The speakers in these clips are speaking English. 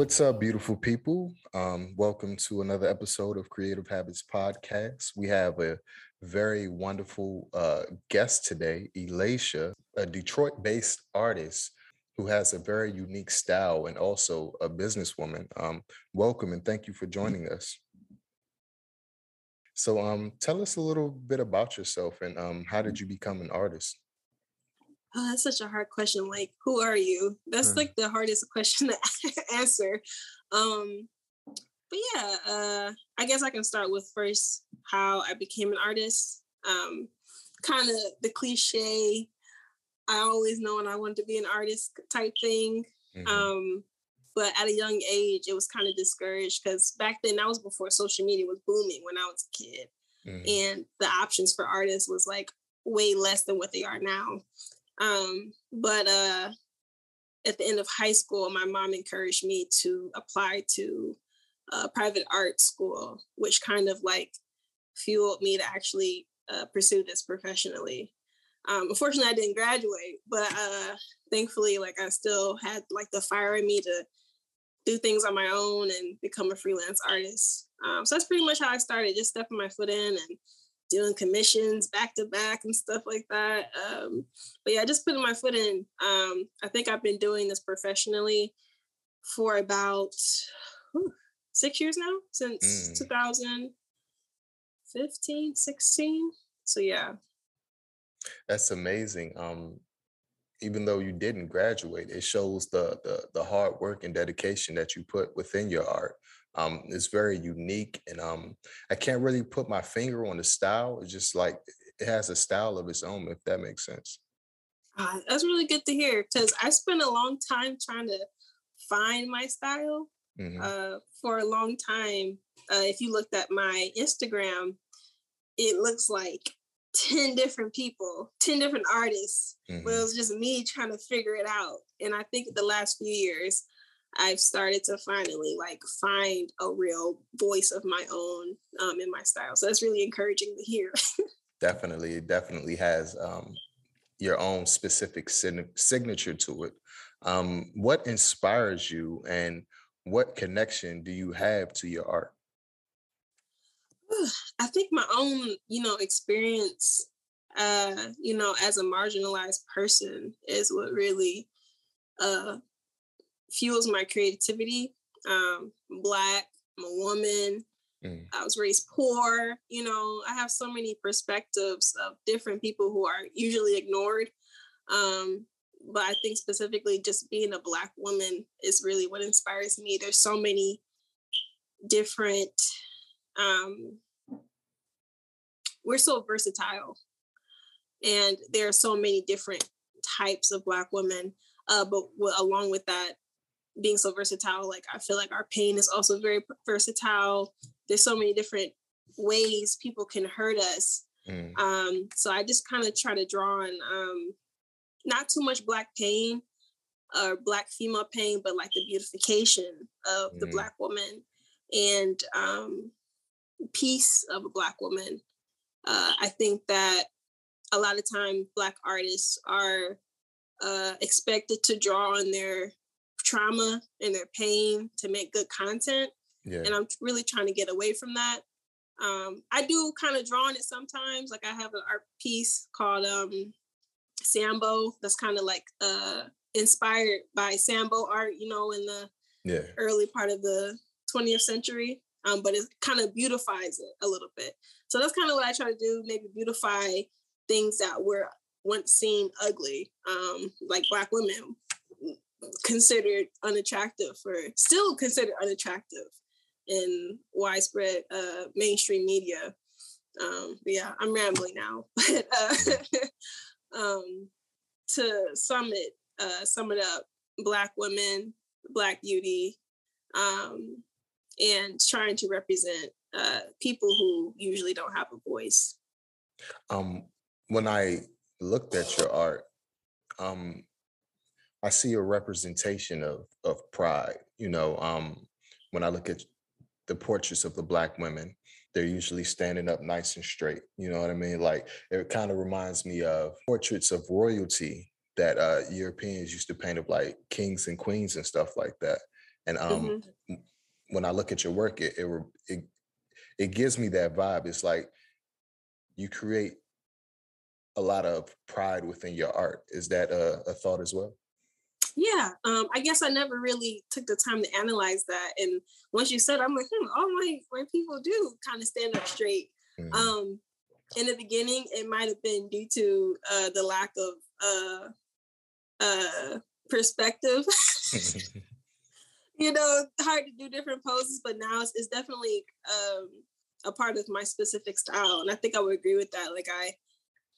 What's up, beautiful people? Um, welcome to another episode of Creative Habits Podcast. We have a very wonderful uh, guest today, Elaisha, a Detroit based artist who has a very unique style and also a businesswoman. Um, welcome and thank you for joining us. So, um, tell us a little bit about yourself and um, how did you become an artist? Oh, that's such a hard question. Like, who are you? That's mm. like the hardest question to answer. Um, but yeah, uh, I guess I can start with first how I became an artist. Um, kind of the cliche, I always known I wanted to be an artist type thing. Mm-hmm. Um, but at a young age, it was kind of discouraged because back then that was before social media was booming when I was a kid. Mm-hmm. And the options for artists was like way less than what they are now. Um, but uh, at the end of high school, my mom encouraged me to apply to a private art school, which kind of like fueled me to actually uh, pursue this professionally. Um, unfortunately, I didn't graduate, but uh, thankfully, like I still had like the fire in me to do things on my own and become a freelance artist. Um, so that's pretty much how I started, just stepping my foot in and doing commissions back to back and stuff like that. Um, but yeah, just putting my foot in. Um, I think I've been doing this professionally for about whew, six years now, since mm. 2015, 16. So yeah. That's amazing. Um, even though you didn't graduate, it shows the, the the hard work and dedication that you put within your art. Um, it's very unique, and um, I can't really put my finger on the style. It's just like it has a style of its own, if that makes sense. Uh, that's really good to hear because I spent a long time trying to find my style. Mm-hmm. Uh, for a long time, uh, if you looked at my Instagram, it looks like 10 different people, 10 different artists, mm-hmm. but it mm-hmm. was just me trying to figure it out. And I think the last few years, I've started to finally like find a real voice of my own um, in my style. So that's really encouraging to hear. definitely, it definitely has um, your own specific signature to it. Um, what inspires you, and what connection do you have to your art? I think my own, you know, experience, uh, you know, as a marginalized person is what really uh, fuels my creativity. Um, black, I'm a woman. Mm. I was raised poor. You know, I have so many perspectives of different people who are usually ignored. Um, but I think specifically just being a black woman is really what inspires me. There's so many different um, we're so versatile and there are so many different types of black women uh, but w- along with that being so versatile like i feel like our pain is also very versatile there's so many different ways people can hurt us mm. um, so i just kind of try to draw on um, not too much black pain or black female pain but like the beautification of mm. the black woman and um, peace of a black woman uh, i think that a lot of time black artists are uh, expected to draw on their trauma and their pain to make good content. Yeah. And I'm really trying to get away from that. Um, I do kind of draw on it sometimes. Like I have an art piece called um, Sambo that's kind of like uh, inspired by Sambo art, you know, in the yeah. early part of the 20th century. Um, but it kind of beautifies it a little bit. So that's kind of what I try to do, maybe beautify things that were once seen ugly, um, like Black women considered unattractive for still considered unattractive in widespread uh, mainstream media. Um, yeah, I'm rambling now, but uh, um, to sum it uh, sum it up, Black women Black beauty, um, and trying to represent uh, people who usually don't have a voice. Um, when I looked at your art, um, I see a representation of of pride. You know, um, when I look at the portraits of the black women, they're usually standing up nice and straight. You know what I mean? Like it kind of reminds me of portraits of royalty that uh, Europeans used to paint of like kings and queens and stuff like that. And um, mm-hmm. When I look at your work, it, it it it gives me that vibe. It's like you create a lot of pride within your art. Is that a, a thought as well? Yeah, um, I guess I never really took the time to analyze that. And once you said, I'm like, hmm, all my my people do kind of stand up straight. Mm-hmm. Um, in the beginning, it might have been due to uh, the lack of uh, uh, perspective. you know, hard to do different poses, but now it's, it's definitely um, a part of my specific style, and I think I would agree with that. Like I,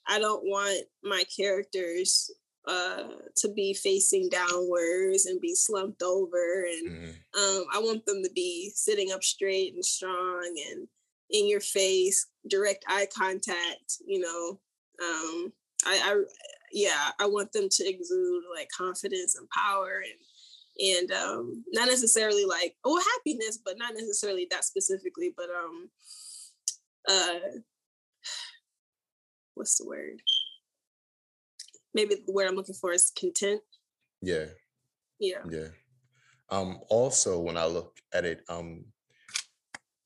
I don't want my characters uh, to be facing downwards and be slumped over, and mm-hmm. um, I want them to be sitting up straight and strong and in your face, direct eye contact. You know, um, I, I, yeah, I want them to exude like confidence and power and and um not necessarily like oh happiness but not necessarily that specifically but um uh what's the word? Maybe the word I'm looking for is content. Yeah. Yeah. Yeah. Um, also when I look at it, um,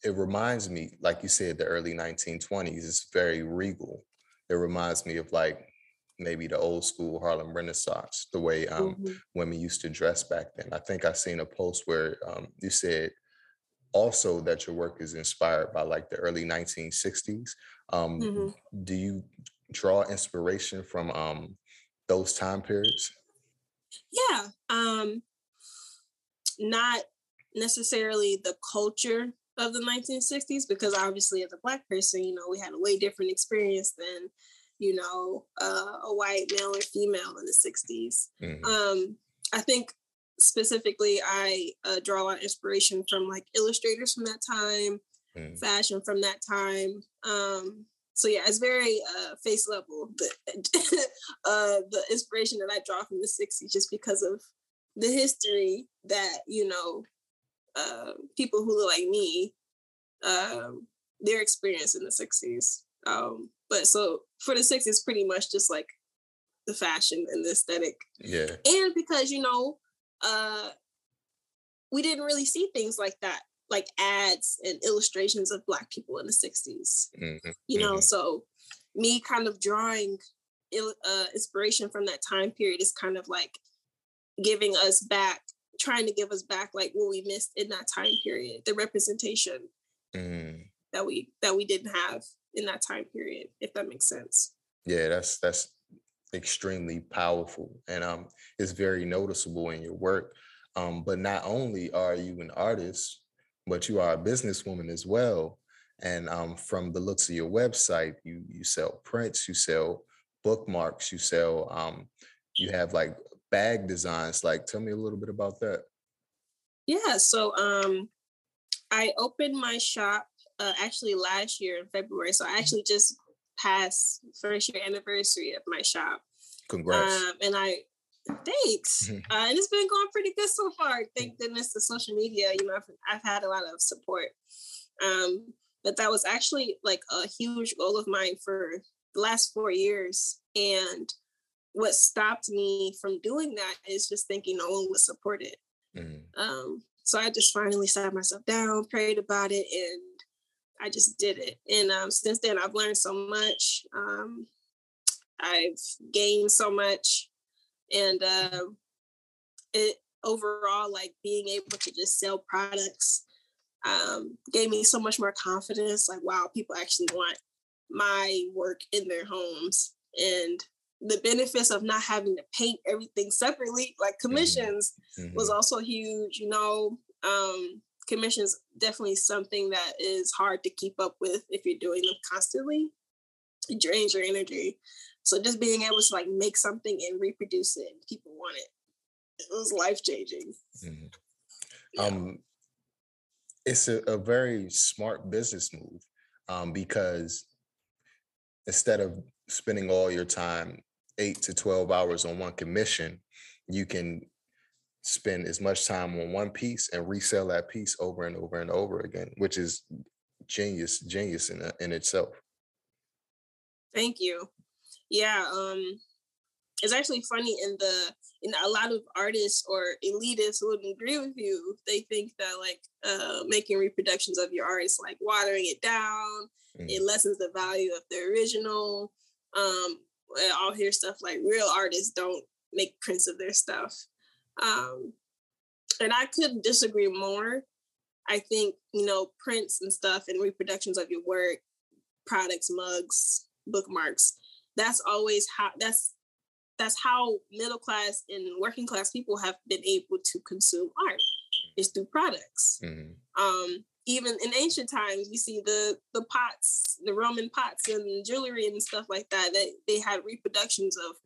it reminds me, like you said, the early 1920s is very regal. It reminds me of like maybe the old school Harlem Renaissance, the way um, mm-hmm. women used to dress back then. I think I seen a post where um, you said also that your work is inspired by like the early 1960s. Um, mm-hmm. Do you draw inspiration from um, those time periods? Yeah, um, not necessarily the culture of the 1960s because obviously as a black person, you know, we had a way different experience than you know uh, a white male or female in the 60s. Mm-hmm. Um, I think specifically I uh, draw a lot of inspiration from like illustrators from that time, mm. fashion from that time. Um, so yeah, it's very uh, face level the uh, the inspiration that I draw from the '60s, just because of the history that you know uh, people who look like me um, their experience in the '60s. Um, but so for the '60s, pretty much just like the fashion and the aesthetic. Yeah. And because you know, uh, we didn't really see things like that like ads and illustrations of black people in the 60s mm-hmm. you know mm-hmm. so me kind of drawing uh, inspiration from that time period is kind of like giving us back trying to give us back like what we missed in that time period the representation mm. that we that we didn't have in that time period if that makes sense yeah that's that's extremely powerful and um it's very noticeable in your work um but not only are you an artist but you are a businesswoman as well. And um, from the looks of your website, you you sell prints, you sell bookmarks, you sell um, you have like bag designs. Like, tell me a little bit about that. Yeah, so um, I opened my shop uh, actually last year in February. So I actually just passed first year anniversary of my shop. Congrats! Um, and I Thanks. Mm-hmm. Uh, and it's been going pretty good so far. Thank goodness to social media. You know, I've, I've had a lot of support. Um, but that was actually like a huge goal of mine for the last four years. And what stopped me from doing that is just thinking no one would support it. Mm-hmm. Um, so I just finally sat myself down, prayed about it, and I just did it. And um, since then, I've learned so much. Um, I've gained so much and uh, it overall like being able to just sell products um, gave me so much more confidence like wow people actually want my work in their homes and the benefits of not having to paint everything separately like mm-hmm. commissions mm-hmm. was also huge you know um, commissions definitely something that is hard to keep up with if you're doing them constantly it drains your energy so just being able to like make something and reproduce it, people want it. it was life changing. Mm-hmm. Yeah. Um, it's a, a, very smart business move um, because instead of spending all your time eight to 12 hours on one commission, you can spend as much time on one piece and resell that piece over and over and over again, which is genius, genius in, in itself. Thank you. Yeah, um, it's actually funny in the in a lot of artists or elitists would agree with you. They think that like uh, making reproductions of your art is like watering it down. Mm. It lessens the value of the original. Um, I'll hear stuff like real artists don't make prints of their stuff. Um, and I couldn't disagree more. I think, you know, prints and stuff and reproductions of your work, products, mugs, bookmarks, that's always how that's that's how middle class and working class people have been able to consume art is through products. Mm-hmm. Um, even in ancient times, we see the the pots, the Roman pots and jewelry and stuff like that. That they had reproductions of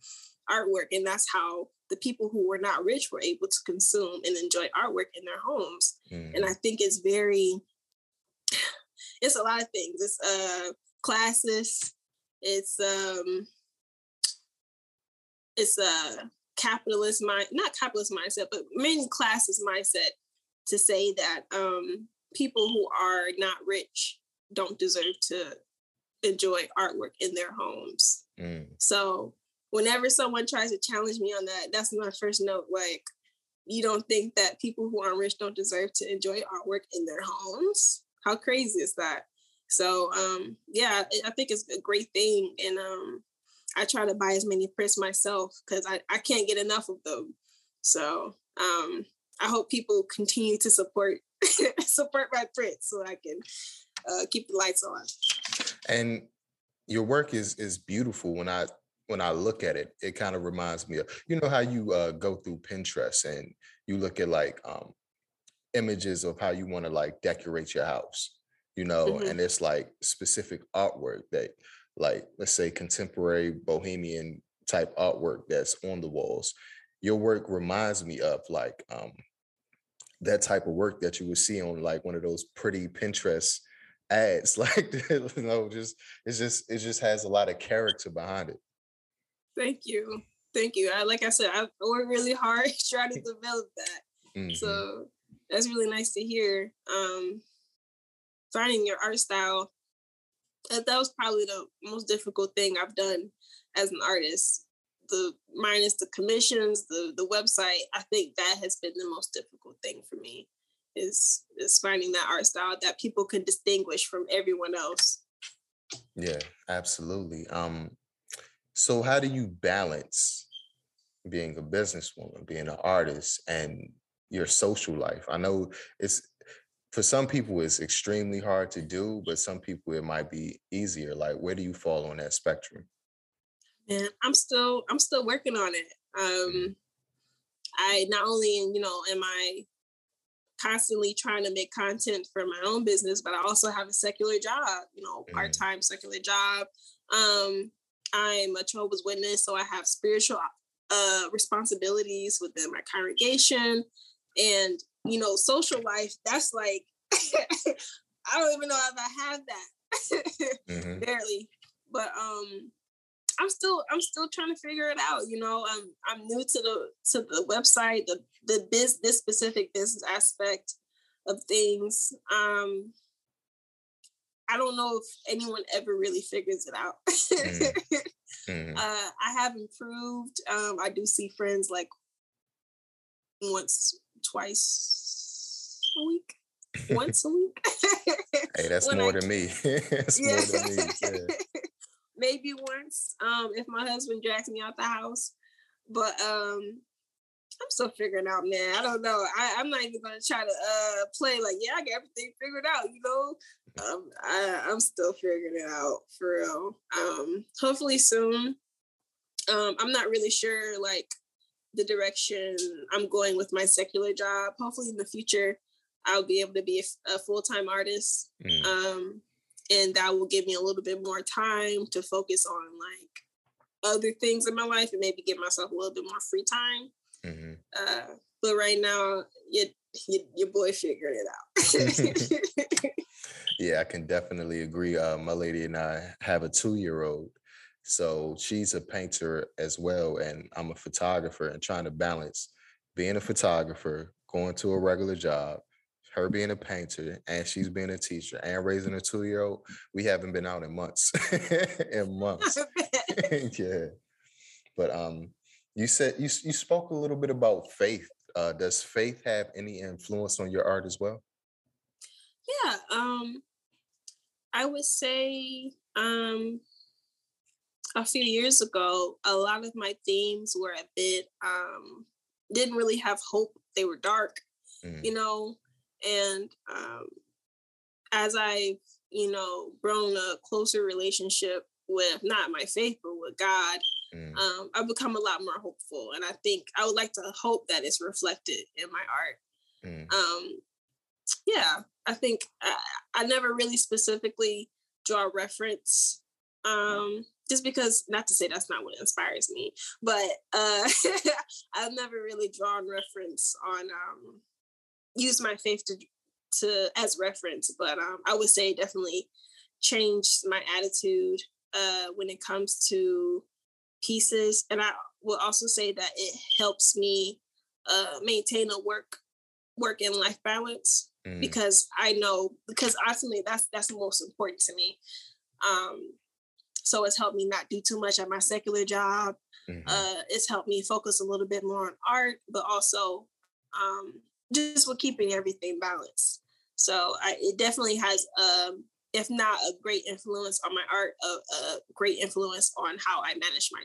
artwork, and that's how the people who were not rich were able to consume and enjoy artwork in their homes. Mm-hmm. And I think it's very, it's a lot of things. It's uh classes. It's um it's a capitalist mind, not capitalist mindset, but many classes mindset to say that um, people who are not rich don't deserve to enjoy artwork in their homes. Mm. So whenever someone tries to challenge me on that, that's my first note. Like, you don't think that people who aren't rich don't deserve to enjoy artwork in their homes? How crazy is that? So um, yeah, I think it's a great thing. And um, I try to buy as many prints myself because I, I can't get enough of them. So um, I hope people continue to support support my prints so I can uh, keep the lights on. And your work is is beautiful. When I when I look at it, it kind of reminds me of you know how you uh, go through Pinterest and you look at like um, images of how you want to like decorate your house, you know, mm-hmm. and it's like specific artwork that like let's say contemporary bohemian type artwork that's on the walls your work reminds me of like um that type of work that you would see on like one of those pretty pinterest ads like you know just it's just it just has a lot of character behind it thank you thank you I, like i said i worked really hard trying to develop that mm-hmm. so that's really nice to hear um finding your art style that, that was probably the most difficult thing I've done as an artist. The minus the commissions, the the website, I think that has been the most difficult thing for me is is finding that art style that people can distinguish from everyone else. Yeah, absolutely. Um, so how do you balance being a businesswoman, being an artist, and your social life? I know it's for some people it's extremely hard to do but some people it might be easier like where do you fall on that spectrum and i'm still i'm still working on it mm-hmm. um i not only you know am i constantly trying to make content for my own business but i also have a secular job you know mm-hmm. part-time secular job um i'm a jehovah's witness so i have spiritual uh responsibilities within my congregation and you know, social life, that's like I don't even know if I have that. mm-hmm. Barely. But um I'm still I'm still trying to figure it out. You know, I'm I'm new to the to the website, the the biz this specific business aspect of things. Um I don't know if anyone ever really figures it out. mm-hmm. uh, I have improved. Um, I do see friends like once twice a week, once a week. hey, that's more I, than me. that's yeah. more than me. Yeah. Maybe once, um, if my husband drags me out the house. But um, I'm still figuring out, man. I don't know. I, am not even gonna try to uh play like, yeah, I got everything figured out, you know. Um, I, I'm still figuring it out for real. Um, hopefully soon. Um, I'm not really sure like the direction I'm going with my secular job. Hopefully, in the future, I'll be able to be a, a full time artist. Mm. Um, and that will give me a little bit more time to focus on like other things in my life and maybe give myself a little bit more free time. Mm-hmm. Uh, but right now, your, your, your boy figured it out. yeah, I can definitely agree. Uh, my lady and I have a two year old. So she's a painter as well, and I'm a photographer, and trying to balance being a photographer, going to a regular job, her being a painter, and she's being a teacher, and raising a two year old. We haven't been out in months, in months. yeah, but um, you said you you spoke a little bit about faith. Uh, does faith have any influence on your art as well? Yeah, um, I would say um, a few years ago, a lot of my themes were a bit um, didn't really have hope. They were dark, mm. you know, and um, as I've you know grown a closer relationship with not my faith but with God, mm. um, I've become a lot more hopeful, and I think I would like to hope that it's reflected in my art. Mm. Um, yeah, I think I, I never really specifically draw reference um just because not to say that's not what inspires me but uh i've never really drawn reference on um use my faith to to as reference but um i would say definitely changed my attitude uh when it comes to pieces and i will also say that it helps me uh maintain a work work and life balance mm. because i know because ultimately that's that's the most important to me um so it's helped me not do too much at my secular job. Mm-hmm. Uh, it's helped me focus a little bit more on art, but also um, just with keeping everything balanced. So I, it definitely has, um, if not a great influence on my art, a, a great influence on how I manage my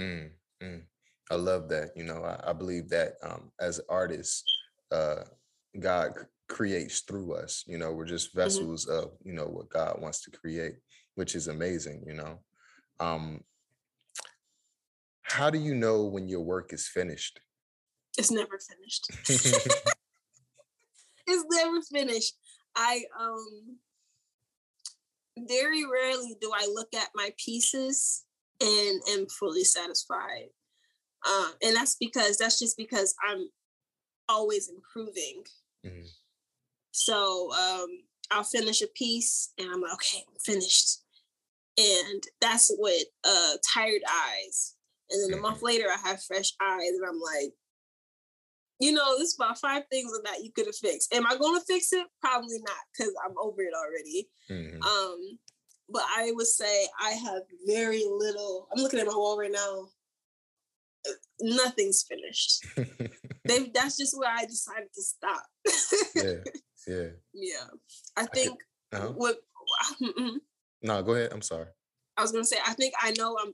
time. Mm, I love that. You know, I, I believe that um, as artists, uh, God creates through us. You know, we're just mm-hmm. vessels mm-hmm. of you know what God wants to create which is amazing, you know. Um, how do you know when your work is finished? It's never finished. it's never finished. I um very rarely do I look at my pieces and am fully satisfied. Um, and that's because that's just because I'm always improving. Mm-hmm. So um, I'll finish a piece and I'm like, okay, I'm finished and that's what uh tired eyes and then a month mm-hmm. later i have fresh eyes and i'm like you know this is about five things that you could have fixed. Am i going to fix it? Probably not because i'm over it already. Mm-hmm. um but i would say i have very little i'm looking at my wall right now. Uh, nothing's finished. They that's just where i decided to stop. Yeah yeah. Yeah. I think I uh-huh. what No, go ahead. I'm sorry. I was gonna say, I think I know I'm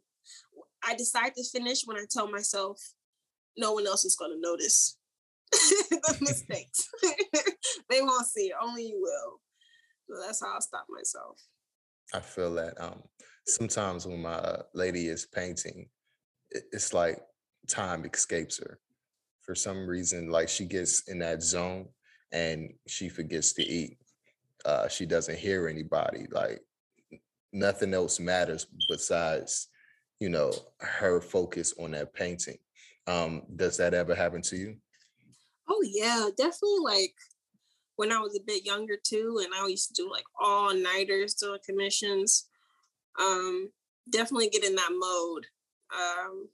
I decide to finish when I tell myself no one else is gonna notice the mistakes. they won't see it, only you will. So that's how I stop myself. I feel that um sometimes when my uh, lady is painting, it's like time escapes her. For some reason, like she gets in that zone and she forgets to eat. Uh, she doesn't hear anybody. Like nothing else matters besides you know her focus on that painting um does that ever happen to you oh yeah definitely like when i was a bit younger too and i used to do like all nighters doing commissions um definitely get in that mode um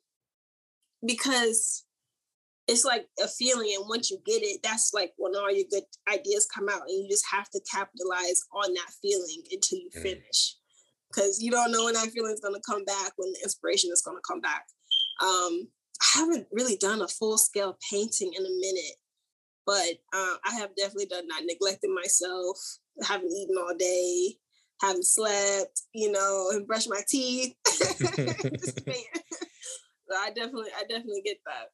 because it's like a feeling and once you get it that's like when all your good ideas come out and you just have to capitalize on that feeling until you mm. finish because you don't know when that feeling is going to come back, when the inspiration is going to come back. Um, I haven't really done a full scale painting in a minute, but uh, I have definitely done not neglecting myself, haven't eaten all day, haven't slept, you know, and brushed my teeth. so I definitely, I definitely get that.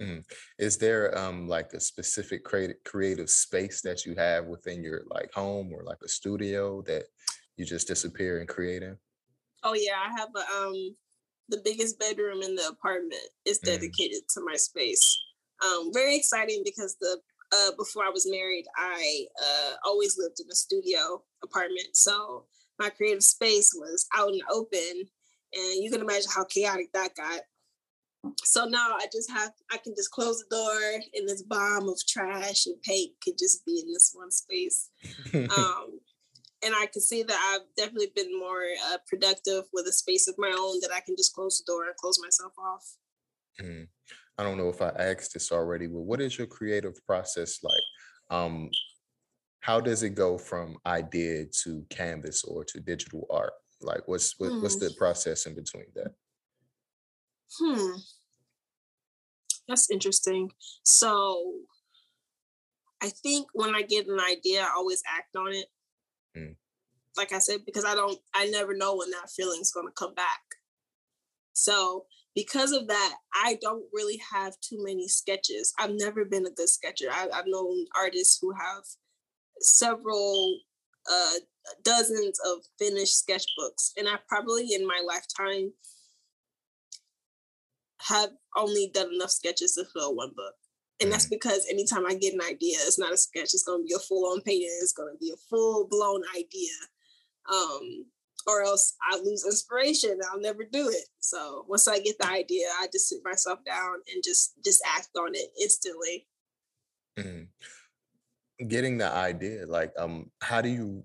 Mm. Is there um like a specific creative creative space that you have within your like home or like a studio that you just disappear and create in? Oh yeah, I have a um the biggest bedroom in the apartment is mm. dedicated mm. to my space. Um, very exciting because the uh, before I was married, I uh, always lived in a studio apartment, so my creative space was out and open, and you can imagine how chaotic that got. So now I just have I can just close the door and this bomb of trash and paint could just be in this one space. um, and I can see that I've definitely been more uh, productive with a space of my own that I can just close the door and close myself off. Mm. I don't know if I asked this already, but what is your creative process like? Um, how does it go from idea to canvas or to digital art? Like, what's what, what's the hmm. process in between that? Hmm, that's interesting. So, I think when I get an idea, I always act on it. Mm. Like I said, because I don't, I never know when that feeling's going to come back. So because of that, I don't really have too many sketches. I've never been a good sketcher. I, have known artists who have several uh, dozens of finished sketchbooks, and I probably in my lifetime have only done enough sketches to fill one book. And that's mm-hmm. because anytime I get an idea, it's not a sketch, it's going to be a full on painting, it's going to be a full blown idea. Um, or else I lose inspiration. I'll never do it. So once I get the idea, I just sit myself down and just just act on it instantly. Mm-hmm. Getting the idea, like, um, how do you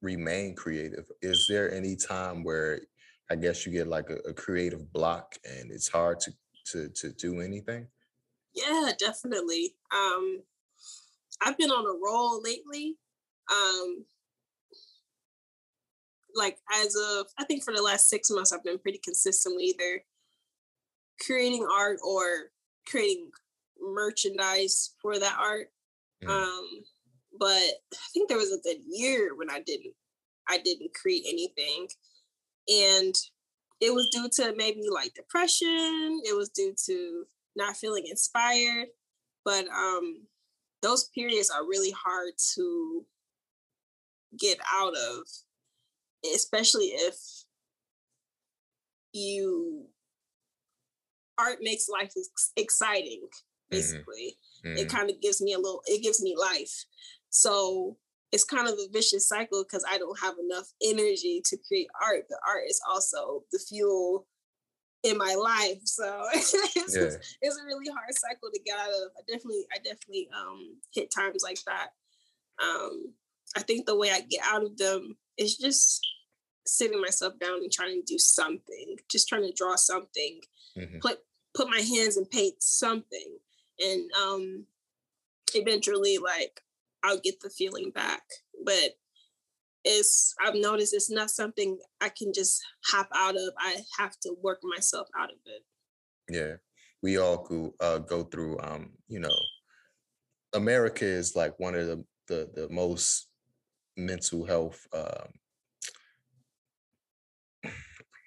remain creative? Is there any time where I guess you get like a, a creative block and it's hard to to to do anything? Yeah, definitely. Um, I've been on a roll lately. Um, like as of I think for the last six months, I've been pretty consistently either creating art or creating merchandise for that art. Mm. Um, but I think there was a good year when I didn't I didn't create anything. And it was due to maybe like depression, it was due to not feeling inspired. But um those periods are really hard to get out of especially if you art makes life exciting mm-hmm. basically mm-hmm. it kind of gives me a little it gives me life so it's kind of a vicious cycle because i don't have enough energy to create art but art is also the fuel in my life so it's, yeah. it's a really hard cycle to get out of i definitely i definitely um hit times like that um i think the way i get out of them is just sitting myself down and trying to do something, just trying to draw something, mm-hmm. put put my hands and paint something, and um, eventually, like I'll get the feeling back. But it's I've noticed it's not something I can just hop out of. I have to work myself out of it. Yeah, we all go uh, go through. Um, you know, America is like one of the the, the most mental health um,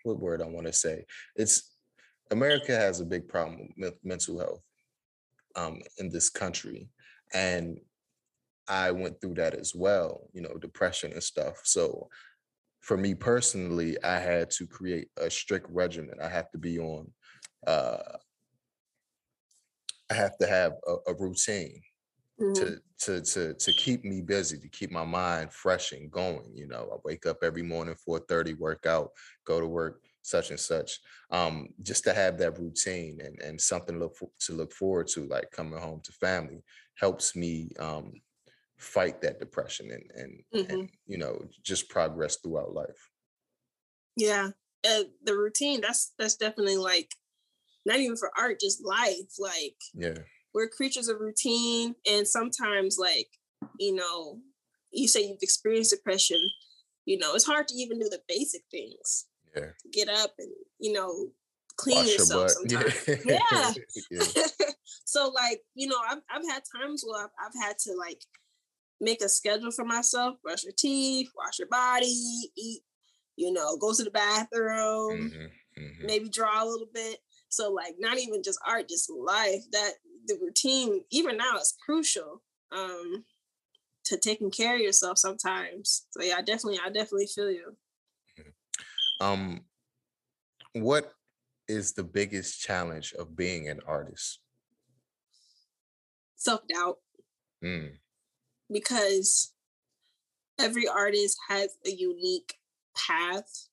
what word I want to say. It's America has a big problem with mental health um, in this country, and I went through that as well. You know, depression and stuff. So for me personally, I had to create a strict regimen. I have to be on. Uh, I have to have a, a routine mm-hmm. to to to to keep me busy, to keep my mind fresh and going. You know, I wake up every morning, 4:30, work out, go to work, such and such. Um, just to have that routine and, and something to look, for, to look forward to, like coming home to family, helps me um, fight that depression and and, mm-hmm. and you know just progress throughout life. Yeah, uh, the routine that's that's definitely like not even for art, just life. Like yeah, we're creatures of routine, and sometimes like you know, you say you've experienced depression. You know, it's hard to even do the basic things yeah. get up and you know clean Wash yourself your sometimes. Yeah. yeah. yeah. so like you know I've I've had times where I've, I've had to like make a schedule for myself, brush your teeth, wash your body, eat, you know, go to the bathroom, mm-hmm, mm-hmm. maybe draw a little bit. So like not even just art, just life. That the routine, even now, is crucial um to taking care of yourself sometimes. So yeah, I definitely, I definitely feel you. Um, what is the biggest challenge of being an artist? Self doubt. Mm. Because every artist has a unique path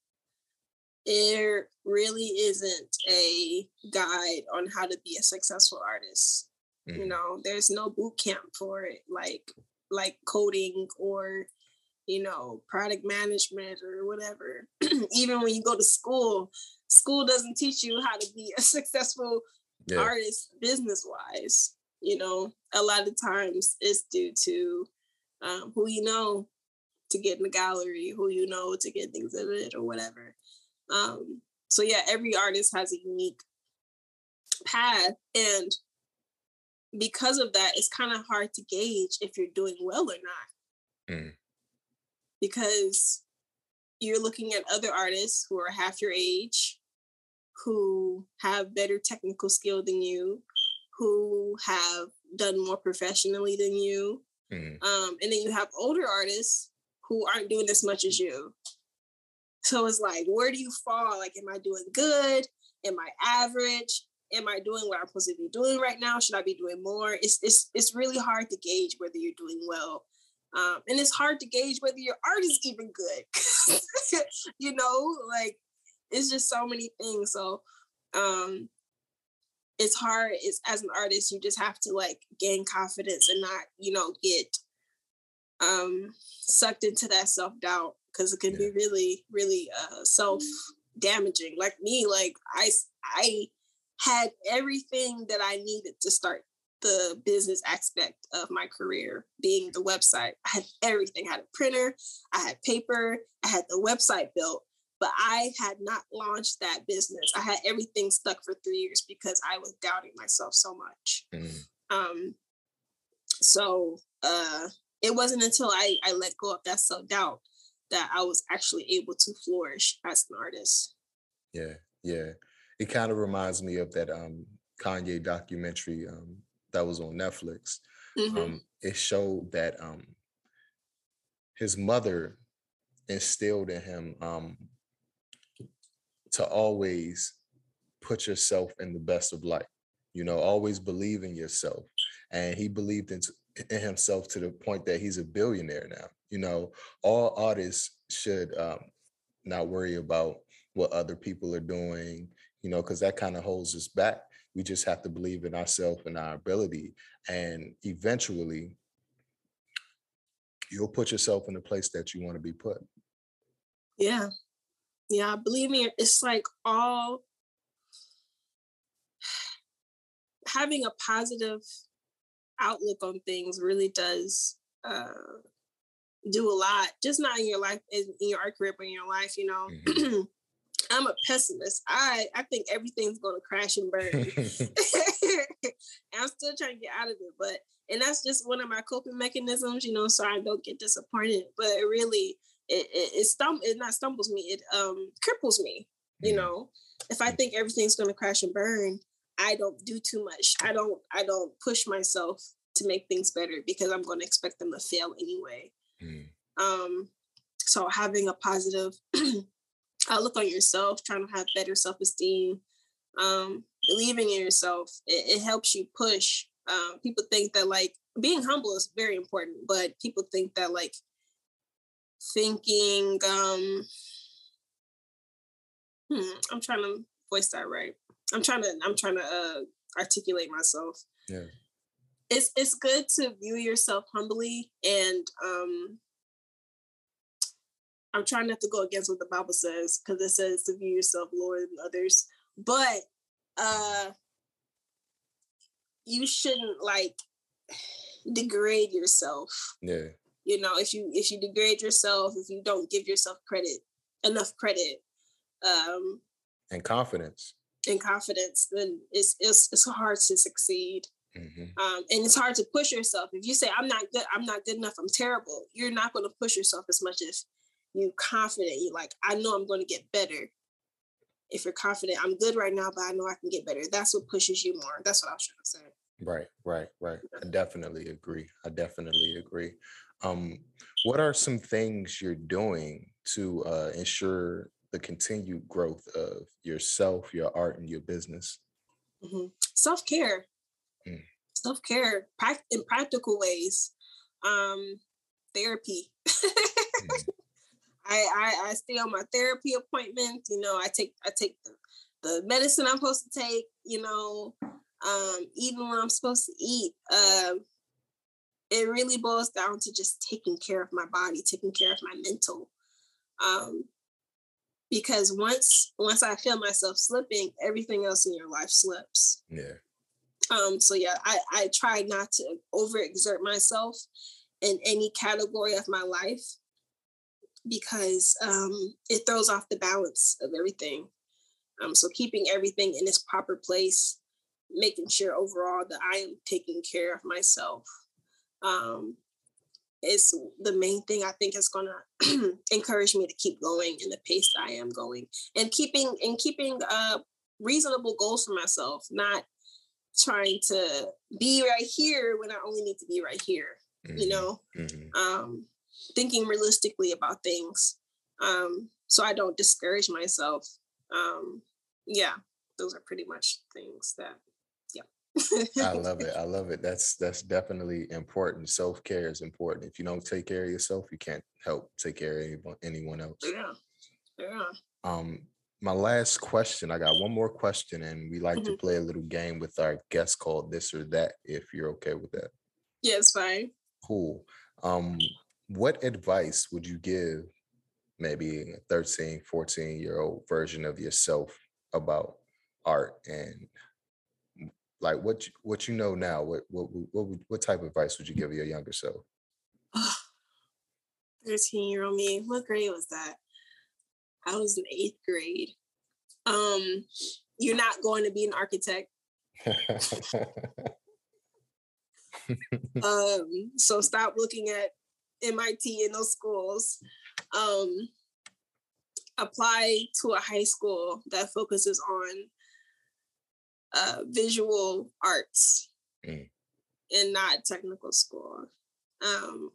there really isn't a guide on how to be a successful artist. Mm. You know, there's no boot camp for it, like like coding or you know product management or whatever. Even when you go to school, school doesn't teach you how to be a successful yeah. artist business wise. You know, a lot of times it's due to um, who you know to get in the gallery, who you know to get things in it or whatever. Um, so yeah, every artist has a unique path, and because of that, it's kind of hard to gauge if you're doing well or not. Mm. Because you're looking at other artists who are half your age, who have better technical skill than you, who have done more professionally than you. Mm. Um, and then you have older artists who aren't doing as much as you. So it's like, where do you fall? Like, am I doing good? Am I average? Am I doing what I'm supposed to be doing right now? Should I be doing more? It's it's it's really hard to gauge whether you're doing well. Um, and it's hard to gauge whether your art is even good. you know, like it's just so many things. So um it's hard. It's as an artist, you just have to like gain confidence and not, you know, get um sucked into that self-doubt because it can yeah. be really, really uh self damaging. Like me, like I I had everything that I needed to start the business aspect of my career being the website. I had everything. I had a printer, I had paper, I had the website built, but I had not launched that business. I had everything stuck for three years because I was doubting myself so much. Mm. Um, so uh, it wasn't until I, I let go of that self doubt that I was actually able to flourish as an artist. Yeah, yeah. It kind of reminds me of that um, Kanye documentary um, that was on Netflix. Mm-hmm. Um, it showed that um, his mother instilled in him um, to always put yourself in the best of light. You know, always believe in yourself. And he believed in, in himself to the point that he's a billionaire now. You know, all artists should um, not worry about what other people are doing, you know, because that kind of holds us back. We just have to believe in ourselves and our ability. And eventually, you'll put yourself in the place that you want to be put. Yeah. Yeah, believe me, it's like all having a positive outlook on things really does uh, do a lot. Just not in your life, in, your art career, but in your life. You know, mm-hmm. I'm a pessimist. I I think everything's going to crash and burn. I'm still trying to get out of it, but and that's just one of my coping mechanisms. You know, so I don't get disappointed. But it really it it, it stum it not stumbles me. It um cripples me. You mm-hmm. know, if I think everything's going to crash and burn, I don't do too much. I don't I don't push myself to make things better because I'm going to expect them to fail anyway. Mm. Um, so having a positive outlook on yourself, trying to have better self esteem, um, believing in yourself, it, it helps you push. Um, people think that like being humble is very important, but people think that like thinking, um, hmm, I'm trying to voice that right. I'm trying to I'm trying to uh, articulate myself. Yeah. It's it's good to view yourself humbly and um I'm trying not to go against what the Bible says because it says to view yourself lower than others. But uh you shouldn't like degrade yourself. Yeah. You know, if you if you degrade yourself, if you don't give yourself credit, enough credit, um and confidence and confidence, then it's it's it's hard to succeed. Mm-hmm. Um, and it's hard to push yourself. If you say I'm not good, I'm not good enough, I'm terrible. You're not going to push yourself as much as you confident. You like, I know I'm going to get better. If you're confident, I'm good right now, but I know I can get better. That's what pushes you more. That's what I was trying to say. Right, right, right. I definitely agree. I definitely agree. Um, what are some things you're doing to uh, ensure the continued growth of yourself, your art, and your business? Mm-hmm. Self care, mm. self care, in practical ways. Um, therapy. mm. I, I I stay on my therapy appointments. You know, I take I take the, the medicine I'm supposed to take. You know, um, even when I'm supposed to eat. Um, it really boils down to just taking care of my body, taking care of my mental. Um, because once once I feel myself slipping, everything else in your life slips. Yeah. Um, so yeah, I, I try not to overexert myself in any category of my life because um, it throws off the balance of everything. Um, so keeping everything in its proper place, making sure overall that I am taking care of myself um, is the main thing I think is going to encourage me to keep going in the pace that I am going and keeping and keeping uh, reasonable goals for myself, not trying to be right here when I only need to be right here. Mm-hmm. You know, mm-hmm. um, thinking realistically about things, um, so I don't discourage myself. Um, yeah, those are pretty much things that yeah. I love it. I love it. That's that's definitely important. Self care is important. If you don't take care of yourself, you can't help take care of anyone, anyone else. Yeah. Yeah. Um, my last question. I got one more question, and we like mm-hmm. to play a little game with our guests called this or that. If you're okay with that. Yeah, it's fine. Cool. Um, what advice would you give maybe a 13, 14 year old version of yourself about art and like what you, what you know now what what what what type of advice would you give your younger self 13 year old me what grade was that i was in eighth grade um you're not going to be an architect um so stop looking at mit in those schools um apply to a high school that focuses on uh, visual arts mm. and not technical school. Um,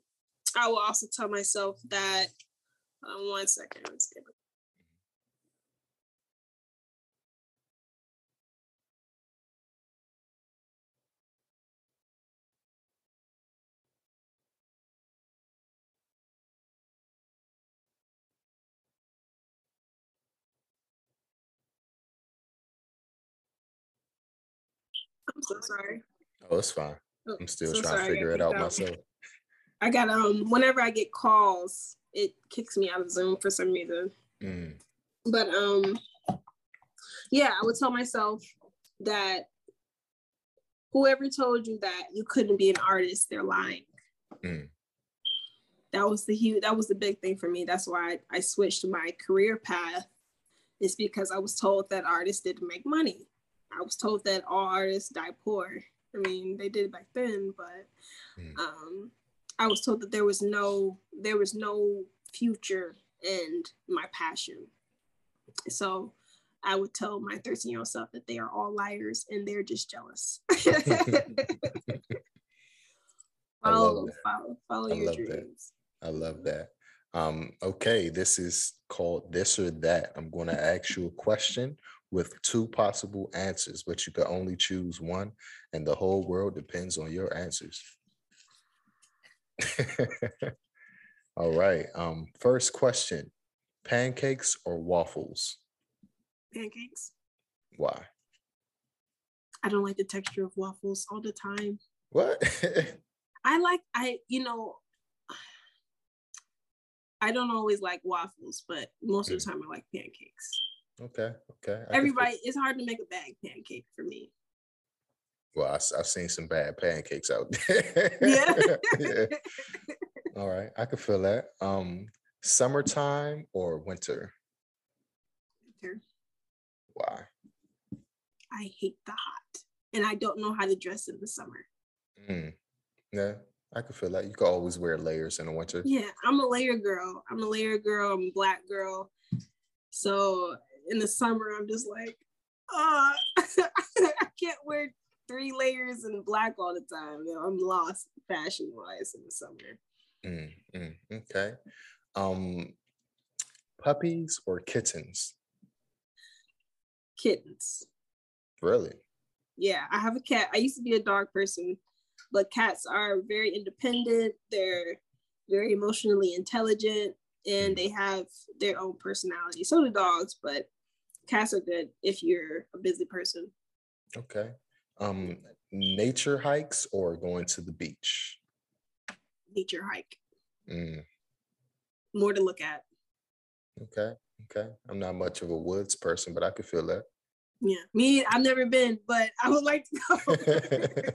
I will also tell myself that. Um, one second, let's get I'm so sorry. Oh, it's fine. Oh, I'm still so trying sorry. to figure it out myself. I got um whenever I get calls, it kicks me out of Zoom for some reason. Mm. But um yeah, I would tell myself that whoever told you that you couldn't be an artist, they're lying. Mm. That was the huge that was the big thing for me. That's why I, I switched my career path. It's because I was told that artists didn't make money. I was told that all artists die poor. I mean, they did it back then, but mm. um, I was told that there was no there was no future in my passion. So I would tell my 13 year old self that they are all liars and they're just jealous. follow, follow, follow your dreams. That. I love that. Um, okay, this is called this or that. I'm going to ask you a question with two possible answers, but you can only choose one, and the whole world depends on your answers. All right. Um, first question pancakes or waffles? Pancakes. Why? I don't like the texture of waffles all the time. What? I like I you know I don't always like waffles, but most of the time I like pancakes. Okay. Okay. I Everybody, it's hard to make a bag pancake for me. Well, I, have seen some bad pancakes out there. Yeah. yeah. All right, I can feel that. Um, summertime or winter? Winter. Why? I hate the hot, and I don't know how to dress in the summer. Mm. Yeah, I can feel that. You can always wear layers in the winter. Yeah, I'm a layer girl. I'm a layer girl. I'm a black girl. So in the summer, I'm just like, oh, I can't wear three layers in black all the time. You know, I'm lost fashion wise in the summer. Mm, mm, okay. Um, puppies or kittens? Kittens. Really? Yeah, I have a cat. I used to be a dog person, but cats are very independent. They're very emotionally intelligent. and they have their own personality. So do dogs, but cats are good if you're a busy person. Okay. Um, nature hikes or going to the beach? Nature hike. Mm, More to look at. okay. Okay. I'm not much of a woods person, but I could feel that. Yeah. Me, I've never been, but I would like to go.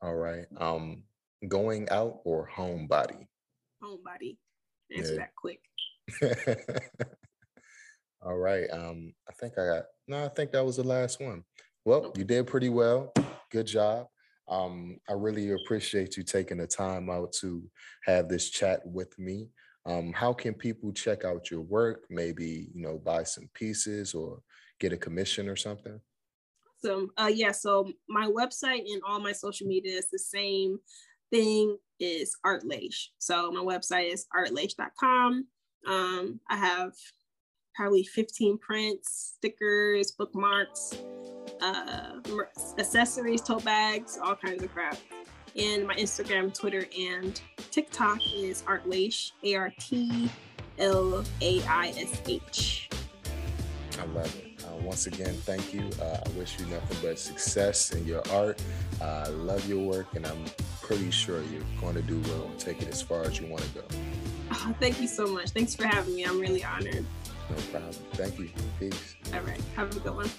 All right. Um, going out or homebody? Homebody. Answer Yeah. that quick. All right. Um, I think I got no, I think that was the last one. Well, you did pretty well. Good job. Um, I really appreciate you taking the time out to have this chat with me. Um, how can people check out your work? Maybe, you know, buy some pieces or get a commission or something? So uh yeah, so my website and all my social media is the same thing is Artlaish. So my website is artlaish.com. Um I have probably 15 prints, stickers, bookmarks, uh accessories, tote bags, all kinds of crap. And my Instagram, Twitter, and TikTok is Artlaish, A R T L A I S H. I love it. Uh, once again, thank you. Uh, I wish you nothing but success in your art. Uh, I love your work, and I'm pretty sure you're going to do well and take it as far as you want to go. Oh, thank you so much. Thanks for having me. I'm really honored. No problem. Thank you. Peace. All right. Have a good one.